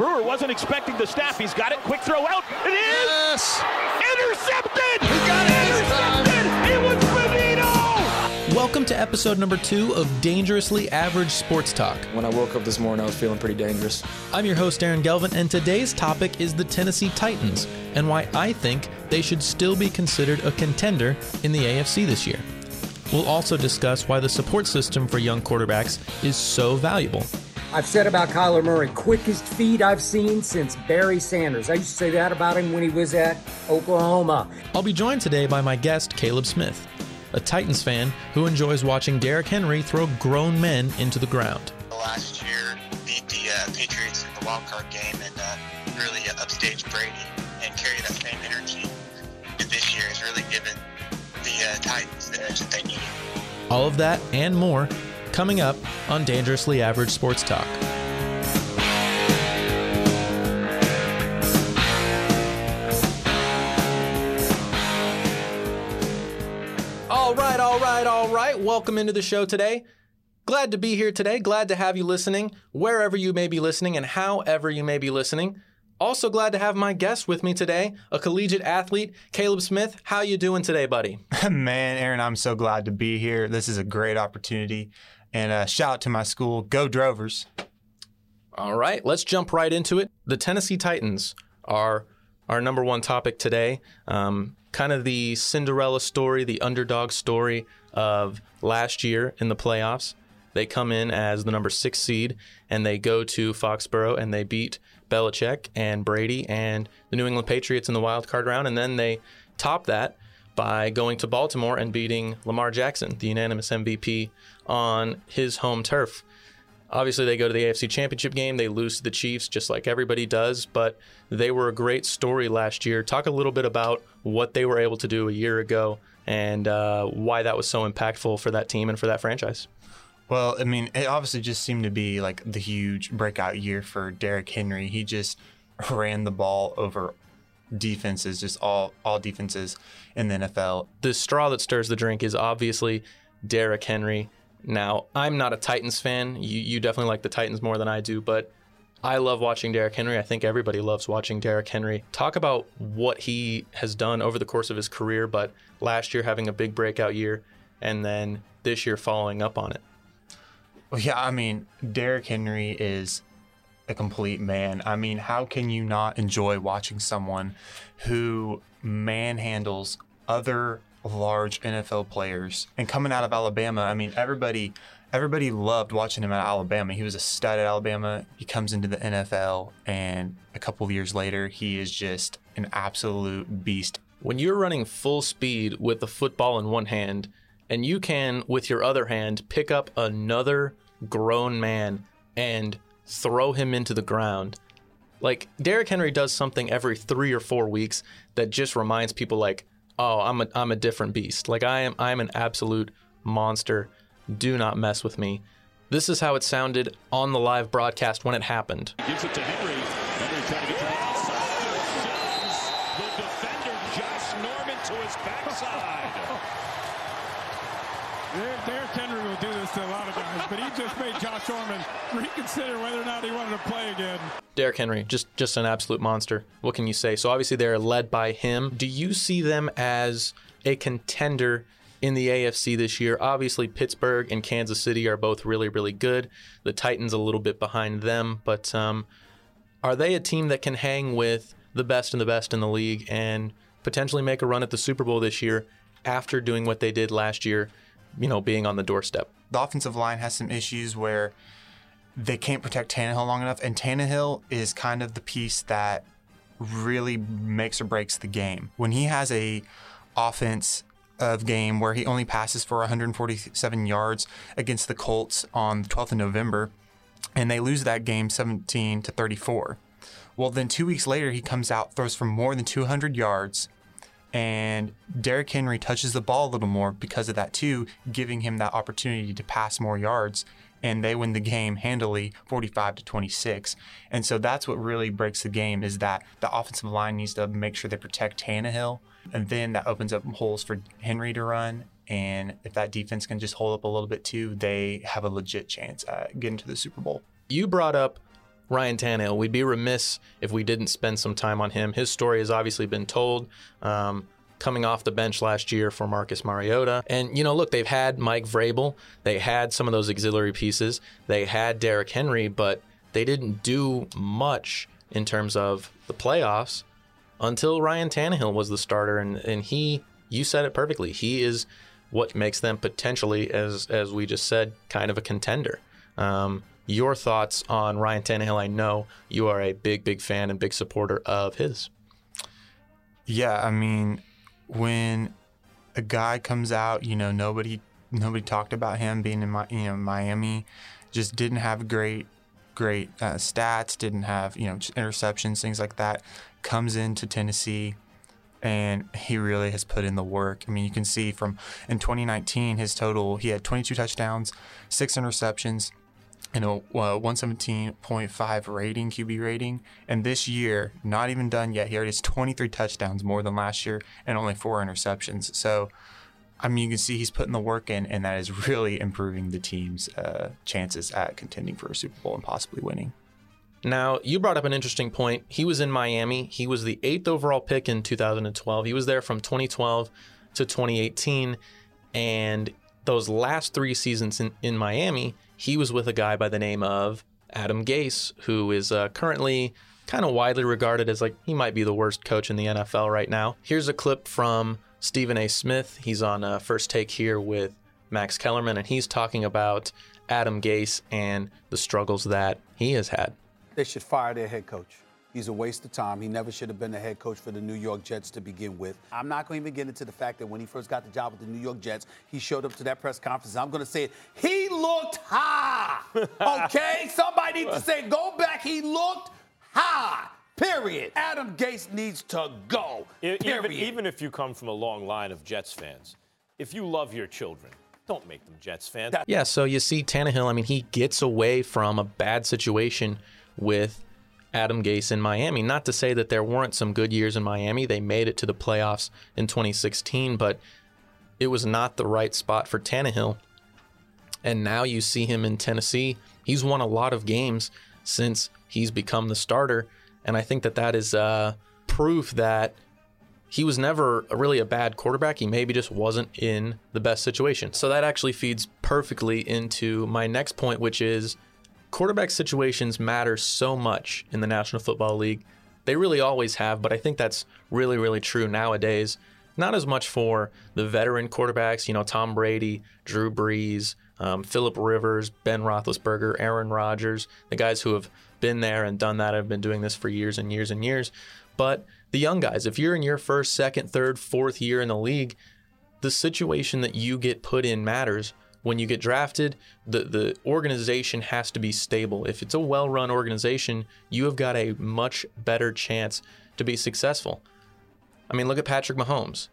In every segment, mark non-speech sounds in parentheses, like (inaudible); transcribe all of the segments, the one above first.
Brewer wasn't expecting the snap. He's got it. Quick throw out. It is Yes! intercepted. He got it. Intercepted. It was Benito. Welcome to episode number two of Dangerously Average Sports Talk. When I woke up this morning, I was feeling pretty dangerous. I'm your host, Aaron Gelvin, and today's topic is the Tennessee Titans and why I think they should still be considered a contender in the AFC this year. We'll also discuss why the support system for young quarterbacks is so valuable. I've said about Kyler Murray, quickest feet I've seen since Barry Sanders. I used to say that about him when he was at Oklahoma. I'll be joined today by my guest, Caleb Smith, a Titans fan who enjoys watching Derrick Henry throw grown men into the ground. last year beat the uh, Patriots in the wild card game and uh, really upstage Brady and carry that same energy. And this year has really given the uh, Titans the edge that they need. All of that and more coming up on Dangerously Average Sports Talk. All right, all right, all right. Welcome into the show today. Glad to be here today. Glad to have you listening, wherever you may be listening and however you may be listening. Also glad to have my guest with me today, a collegiate athlete, Caleb Smith. How you doing today, buddy? (laughs) Man, Aaron, I'm so glad to be here. This is a great opportunity. And uh, shout out to my school, Go Drovers. All right, let's jump right into it. The Tennessee Titans are our number one topic today. Um, kind of the Cinderella story, the underdog story of last year in the playoffs. They come in as the number six seed and they go to Foxborough and they beat Belichick and Brady and the New England Patriots in the wild card round. And then they top that by going to Baltimore and beating Lamar Jackson, the unanimous MVP, on his home turf. Obviously, they go to the AFC Championship game. They lose to the Chiefs, just like everybody does, but they were a great story last year. Talk a little bit about what they were able to do a year ago and uh, why that was so impactful for that team and for that franchise. Well, I mean, it obviously just seemed to be like the huge breakout year for Derrick Henry. He just ran the ball over defenses, just all all defenses in the NFL. The straw that stirs the drink is obviously Derrick Henry. Now, I'm not a Titans fan. You, you definitely like the Titans more than I do, but I love watching Derrick Henry. I think everybody loves watching Derrick Henry. Talk about what he has done over the course of his career, but last year having a big breakout year, and then this year following up on it. Well, yeah, I mean, Derrick Henry is a complete man. I mean, how can you not enjoy watching someone who manhandles other large NFL players and coming out of Alabama? I mean, everybody everybody loved watching him at Alabama. He was a stud at Alabama. He comes into the NFL and a couple of years later, he is just an absolute beast. When you're running full speed with the football in one hand, and you can, with your other hand, pick up another grown man and throw him into the ground. Like Derrick Henry does something every three or four weeks that just reminds people, like, oh, I'm a I'm a different beast. Like I am I'm an absolute monster. Do not mess with me. This is how it sounded on the live broadcast when it happened. Gives it to Henry. Henry trying to get to the outside. Sends the defender Josh Norman to his backside. Der- Derrick Henry will do this to a lot of guys, but he just made Josh Norman reconsider whether or not he wanted to play again. Derrick Henry, just just an absolute monster. What can you say? So obviously they're led by him. Do you see them as a contender in the AFC this year? Obviously Pittsburgh and Kansas City are both really really good. The Titans a little bit behind them, but um, are they a team that can hang with the best and the best in the league and potentially make a run at the Super Bowl this year after doing what they did last year? You know, being on the doorstep. the offensive line has some issues where they can't protect Tannehill long enough, and Tannehill is kind of the piece that really makes or breaks the game. When he has a offense of game where he only passes for 147 yards against the Colts on the 12th of November, and they lose that game 17 to 34. Well, then two weeks later, he comes out, throws for more than 200 yards, and Derrick Henry touches the ball a little more because of that too, giving him that opportunity to pass more yards. And they win the game handily, 45 to 26. And so that's what really breaks the game is that the offensive line needs to make sure they protect Tannehill, and then that opens up holes for Henry to run. And if that defense can just hold up a little bit too, they have a legit chance at getting to the Super Bowl. You brought up Ryan Tannehill. We'd be remiss if we didn't spend some time on him. His story has obviously been told. Um, coming off the bench last year for Marcus Mariota. And, you know, look, they've had Mike Vrabel, they had some of those auxiliary pieces, they had Derrick Henry, but they didn't do much in terms of the playoffs until Ryan Tannehill was the starter. And, and he, you said it perfectly, he is what makes them potentially, as, as we just said, kind of a contender. Um, your thoughts on Ryan Tannehill? I know you are a big, big fan and big supporter of his. Yeah, I mean, when a guy comes out, you know, nobody nobody talked about him being in my, you know Miami, just didn't have great great uh, stats, didn't have you know interceptions, things like that. Comes into Tennessee, and he really has put in the work. I mean, you can see from in 2019 his total he had 22 touchdowns, six interceptions, and a uh, 117.5 rating, QB rating. And this year, not even done yet, he already has 23 touchdowns more than last year and only four interceptions. So, I mean, you can see he's putting the work in, and that is really improving the team's uh, chances at contending for a Super Bowl and possibly winning. Now, you brought up an interesting point. He was in Miami. He was the eighth overall pick in 2012. He was there from 2012 to 2018. And those last three seasons in, in Miami, he was with a guy by the name of Adam Gase, who is uh, currently kind of widely regarded as like he might be the worst coach in the NFL right now. Here's a clip from Stephen A. Smith. He's on uh, First Take here with Max Kellerman, and he's talking about Adam Gase and the struggles that he has had. They should fire their head coach. He's a waste of time. He never should have been the head coach for the New York Jets to begin with. I'm not going to even get into the fact that when he first got the job with the New York Jets, he showed up to that press conference. I'm going to say it. He looked high. (laughs) Okay? Somebody needs to say, go back. He looked high. Period. Adam Gase needs to go. Period. Even, even if you come from a long line of Jets fans, if you love your children, don't make them Jets fans. Yeah, so you see Tannehill, I mean, he gets away from a bad situation with Adam Gase in Miami. Not to say that there weren't some good years in Miami. They made it to the playoffs in 2016, but it was not the right spot for Tannehill. And now you see him in Tennessee. He's won a lot of games since he's become the starter. And I think that that is uh, proof that he was never really a bad quarterback. He maybe just wasn't in the best situation. So that actually feeds perfectly into my next point, which is quarterback situations matter so much in the National Football League. They really always have, but I think that's really, really true nowadays. Not as much for the veteran quarterbacks, you know, Tom Brady, Drew Brees, um, Philip Rivers, Ben Roethlisberger, Aaron Rodgers, the guys who have been there and done that, have been doing this for years and years and years. But the young guys, if you're in your first, second, third, fourth year in the league, the situation that you get put in matters when you get drafted, the, the organization has to be stable. If it's a well run organization, you have got a much better chance to be successful. I mean, look at Patrick Mahomes.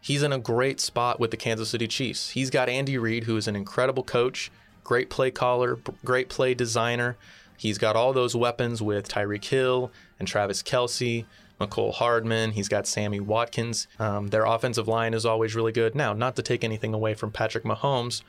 He's in a great spot with the Kansas City Chiefs. He's got Andy Reid, who is an incredible coach, great play caller, great play designer. He's got all those weapons with Tyreek Hill and Travis Kelce, Mecole Hardman. He's got Sammy Watkins. Um, their offensive line is always really good. Now, not to take anything away from Patrick Mahomes,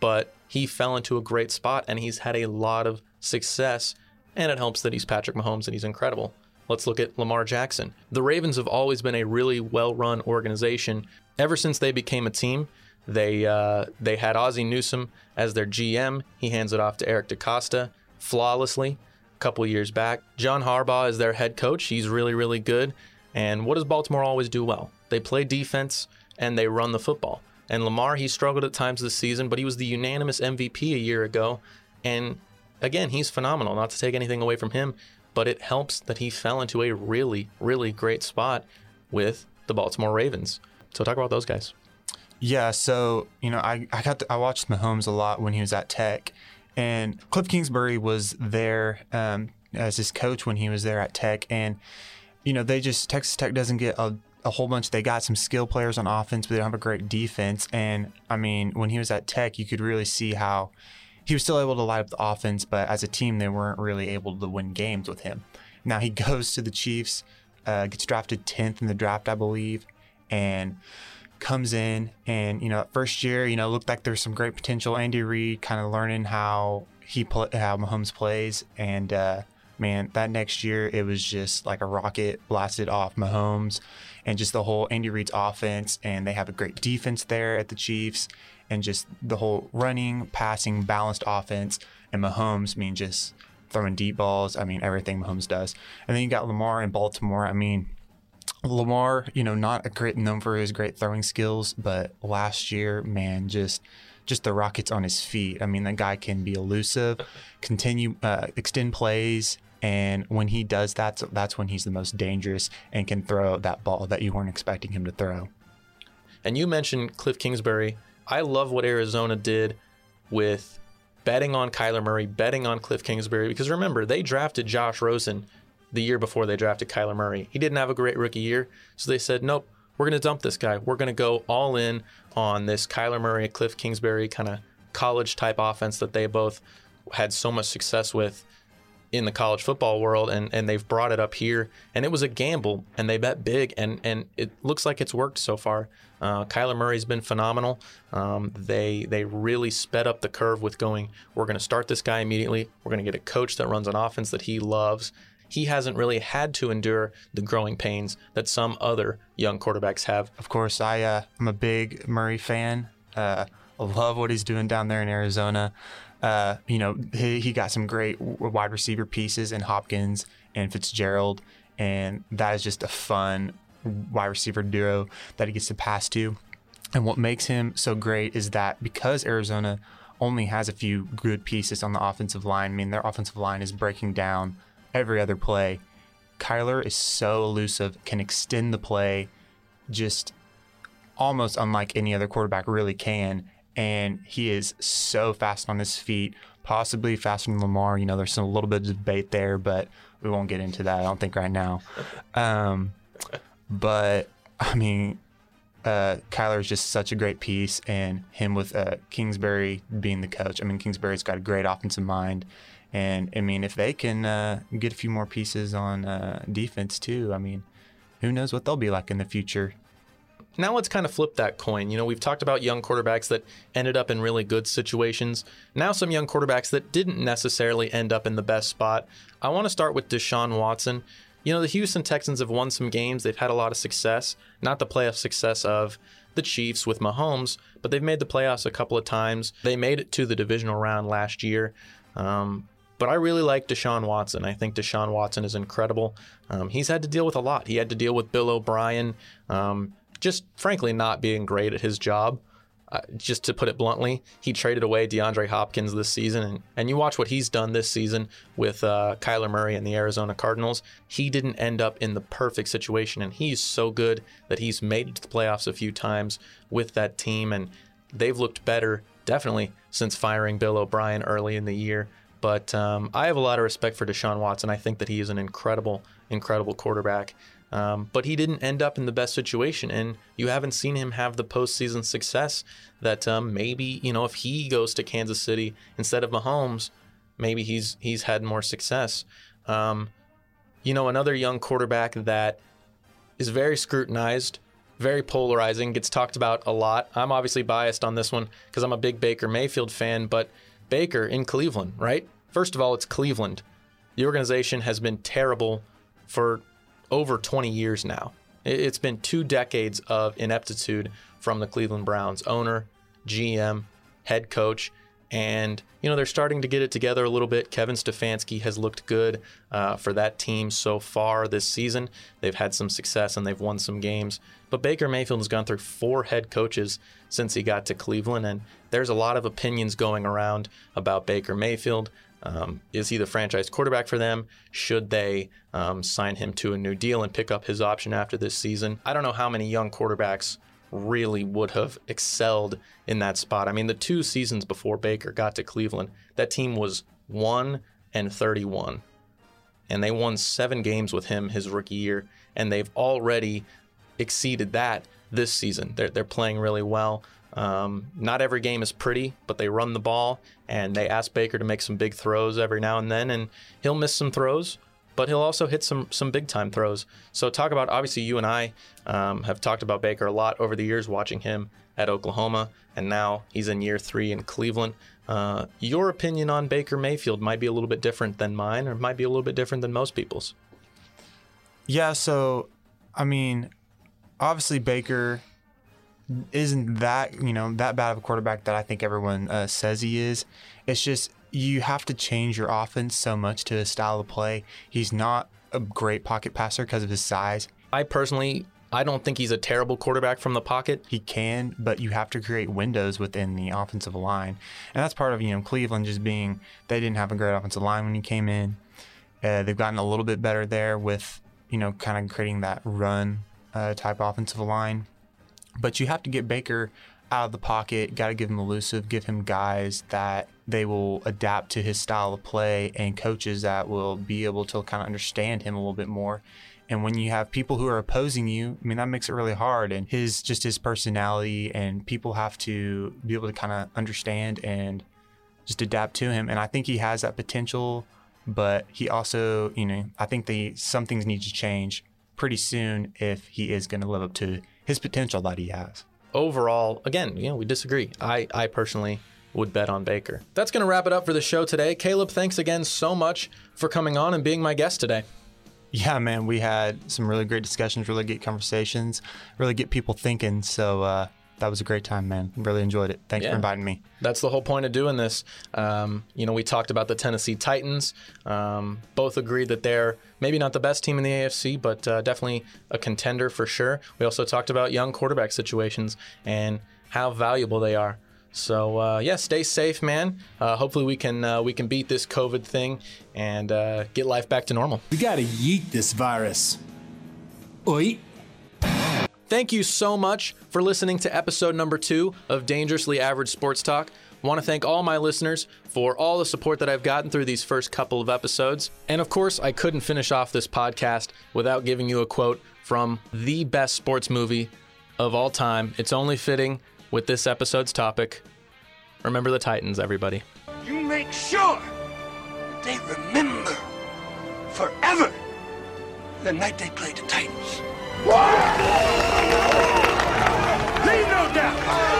but he fell into a great spot and he's had a lot of success. And it helps that he's Patrick Mahomes and he's incredible. Let's look at Lamar Jackson. The Ravens have always been a really well run organization. Ever since they became a team, they, uh, they had Ozzie Newsome as their GM. He hands it off to Eric DeCosta flawlessly couple years back. John Harbaugh is their head coach. He's really, really good. And what does Baltimore always do well? They play defense and they run the football. And Lamar, he struggled at times this season, but he was the unanimous MVP a year ago. And again, he's phenomenal. Not to take anything away from him, but it helps that he fell into a really, really great spot with the Baltimore Ravens. So talk about those guys. Yeah, so you know, I I got to, I watched Mahomes a lot when he was at Tech, and Cliff Kingsbury was there um, as his coach when he was there at Tech, and you know they just Texas Tech doesn't get a a whole bunch. They got some skill players on offense, but they don't have a great defense. And I mean, when he was at Tech, you could really see how he was still able to light up the offense, but as a team, they weren't really able to win games with him. Now he (laughs) goes to the Chiefs, uh, gets drafted 10th in the draft, I believe, and comes in. And, you know, first year, you know, looked like there's some great potential. Andy Reid kind of learning how he play, how Mahomes plays. And, uh, man, that next year it was just like a rocket blasted off Mahomes and just the whole Andy Reid's offense. And they have a great defense there at the Chiefs and just the whole running, passing, balanced offense. And Mahomes, I mean, just throwing deep balls. I mean, everything Mahomes does. And then you got Lamar in Baltimore. I mean, Lamar, you know, not a great known for his great throwing skills, but last year, man, just just the rockets on his feet. I mean, the guy can be elusive, continue uh, extend plays, and when he does that, that's when he's the most dangerous and can throw that ball that you weren't expecting him to throw. And you mentioned Cliff Kingsbury. I love what Arizona did with betting on Kyler Murray, betting on Cliff Kingsbury, because remember, they drafted Josh Rosen the year before they drafted Kyler Murray. He didn't have a great rookie year, so they said, nope, we're going to dump this guy. We're going to go all in on this Kyler Murray, Cliff Kingsbury kind of college type offense that they both had so much success with in the college football world and, and they've brought it up here and it was a gamble and they bet big and, and it looks like it's worked so far. Uh, Kyler Murray's been phenomenal. Um, they they really sped up the curve with going, we're going to start this guy immediately. We're going to get a coach that runs an offense that he loves he hasn't really had to endure the growing pains that some other young quarterbacks have. Of course, I uh, I'm a big Murray fan. Uh, I love what he's doing down there in Arizona. Uh, you know, he, he got some great wide receiver pieces in Hopkins and Fitzgerald, and that is just a fun wide receiver duo that he gets to pass to. And what makes him so great is that because Arizona only has a few good pieces on the offensive line, I mean, their offensive line is breaking down every other play. Kyler is so elusive, can extend the play just almost unlike any other quarterback really can. And he is so fast on his feet, possibly faster than Lamar. You know, there's a little bit of debate there, but we won't get into that, I don't think, right now. Um, but, I mean, uh, Kyler is just such a great piece, and him with uh, Kingsbury being the coach. I mean, Kingsbury's got a great offensive mind. And I mean, if they can uh, get a few more pieces on uh, defense too, I mean, who knows what they'll be like in the future. Now let's kind of flip that coin. You know, we've talked about young quarterbacks that ended up in really good situations. Now some young quarterbacks that didn't necessarily end up in the best spot. I want to start with Deshaun Watson. You know, the Houston Texans have won some games. They've had a lot of success, not the playoff success of the Chiefs with Mahomes, but they've made the playoffs a couple of times. They made it to the divisional round last year. Um, but I really like Deshaun Watson. I think Deshaun Watson is incredible. Um, he's had to deal with a lot. He had to deal with Bill O'Brien, um, just frankly not being great at his job. Uh, just to put it bluntly, he traded away DeAndre Hopkins this season, and, and you watch what he's done this season with uh, Kyler Murray and the Arizona Cardinals. He didn't end up in the perfect situation, and he's so good that he's made it to the playoffs a few times with that team, and they've looked better definitely since firing Bill O'Brien early in the year. But um, I have a lot of respect for Deshaun Watson. I think that he is an incredible, incredible quarterback. Um, but he didn't end up in the best situation, and you haven't seen him have the postseason success that um, maybe you know if he goes to Kansas City instead of Mahomes, maybe he's he's had more success. Um, you know, another young quarterback that is very scrutinized, very polarizing, gets talked about a lot. I'm obviously biased on this one because I'm a big Baker Mayfield fan, but Baker in Cleveland, right? First of all, it's Cleveland. The organization has been terrible for over 20 years now. It's been two decades of ineptitude from the Cleveland Browns owner, GM, head coach, and you know they're starting to get it together a little bit. Kevin Stefanski has looked good uh, for that team so far this season. They've had some success and they've won some games. But Baker Mayfield has gone through four head coaches since he got to Cleveland, and there's a lot of opinions going around about Baker Mayfield. Um, is he the franchise quarterback for them? Should they um, sign him to a new deal and pick up his option after this season? I don't know how many young quarterbacks really would have excelled in that spot. I mean, the two seasons before Baker got to Cleveland, that team was 1 and 31. And they won seven games with him his rookie year, and they've already exceeded that this season. They're, they're playing really well. Um, not every game is pretty, but they run the ball and they ask Baker to make some big throws every now and then, and he'll miss some throws, but he'll also hit some some big time throws. So talk about obviously you and I um, have talked about Baker a lot over the years, watching him at Oklahoma, and now he's in year three in Cleveland. Uh, your opinion on Baker Mayfield might be a little bit different than mine, or might be a little bit different than most people's. Yeah, so I mean, obviously Baker isn't that you know that bad of a quarterback that I think everyone uh, says he is. It's just you have to change your offense so much to his style of play. He's not a great pocket passer because of his size. I personally, I don't think he's a terrible quarterback from the pocket. He can, but you have to create windows within the offensive line, and that's part of you know Cleveland just being they didn't have a great offensive line when he came in. Uh, they've gotten a little bit better there with you know kind of creating that run uh, type offensive line, but you have to get Baker out of the pocket. Got to give him elusive, give him guys that they will adapt to his style of play, and coaches that will be able to kind of understand him a little bit more. And when you have people who are opposing you, I mean that makes it really hard. And his just his personality, and people have to be able to kind of understand and just adapt to him. And I think he has that potential, but he also, you know, I think the some things need to change pretty soon if he is going to live up to his potential that he has overall, again, you know, we disagree. I, I personally would bet on Baker. That's going to wrap it up for the show today. Caleb, thanks again so much for coming on and being my guest today. Yeah, man, we had some really great discussions, really good conversations, really get people thinking. So uh, that was a great time, man. Really enjoyed it. Thanks yeah. for inviting me. That's the whole point of doing this. Um, you know, we talked about the Tennessee Titans. Um, both agreed that they're maybe not the best team in the AFC, but uh, definitely a contender for sure. We also talked about young quarterback situations and how valuable they are. So uh, yeah, stay safe, man. Uh, hopefully we can uh, we can beat this COVID thing and uh, get life back to normal. We gotta yeet this virus. Oi. Thank you so much for listening to episode number two of Dangerously Average Sports Talk. I want to thank all my listeners for all the support that I've gotten through these first couple of episodes. And of course, I couldn't finish off this podcast without giving you a quote from the best sports movie of all time. It's only fitting with this episode's topic. Remember the Titans, everybody. You make sure that they remember forever the night they played the Titans. Leave no doubt.